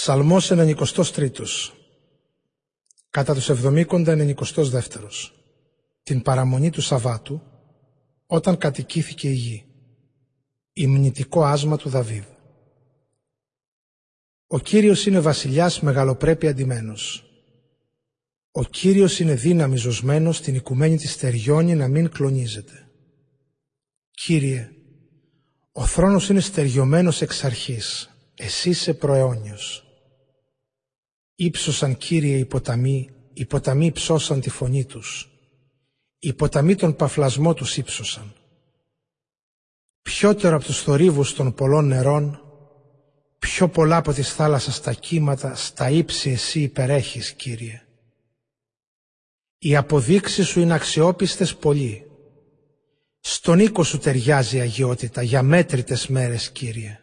Ψαλμός 93 Κατά τους εβδομήκοντα 92 Την παραμονή του Σαββάτου όταν κατοικήθηκε η γη. Ιμνητικό άσμα του Δαβίδ. Ο Κύριος είναι βασιλιάς μεγαλοπρέπει αντιμένος. Ο Κύριος είναι δύναμη ζωσμένος την οικουμένη της στεριώνει να μην κλονίζεται. Κύριε, ο θρόνος είναι στεριωμένος εξ αρχής, εσύ είσαι προαιώνιος. Ήψωσαν Κύριε οι ποταμοί, οι ποταμοί ψώσαν τη φωνή τους. Οι ποταμοί τον παφλασμό τους ύψωσαν. Πιότερο από τους θορύβους των πολλών νερών, πιο πολλά από τις θάλασσας τα κύματα, στα ύψη εσύ υπερέχεις, Κύριε. Οι αποδείξεις σου είναι αξιόπιστες πολύ. Στον οίκο σου ταιριάζει η αγιότητα για μέτρητες μέρες, Κύριε.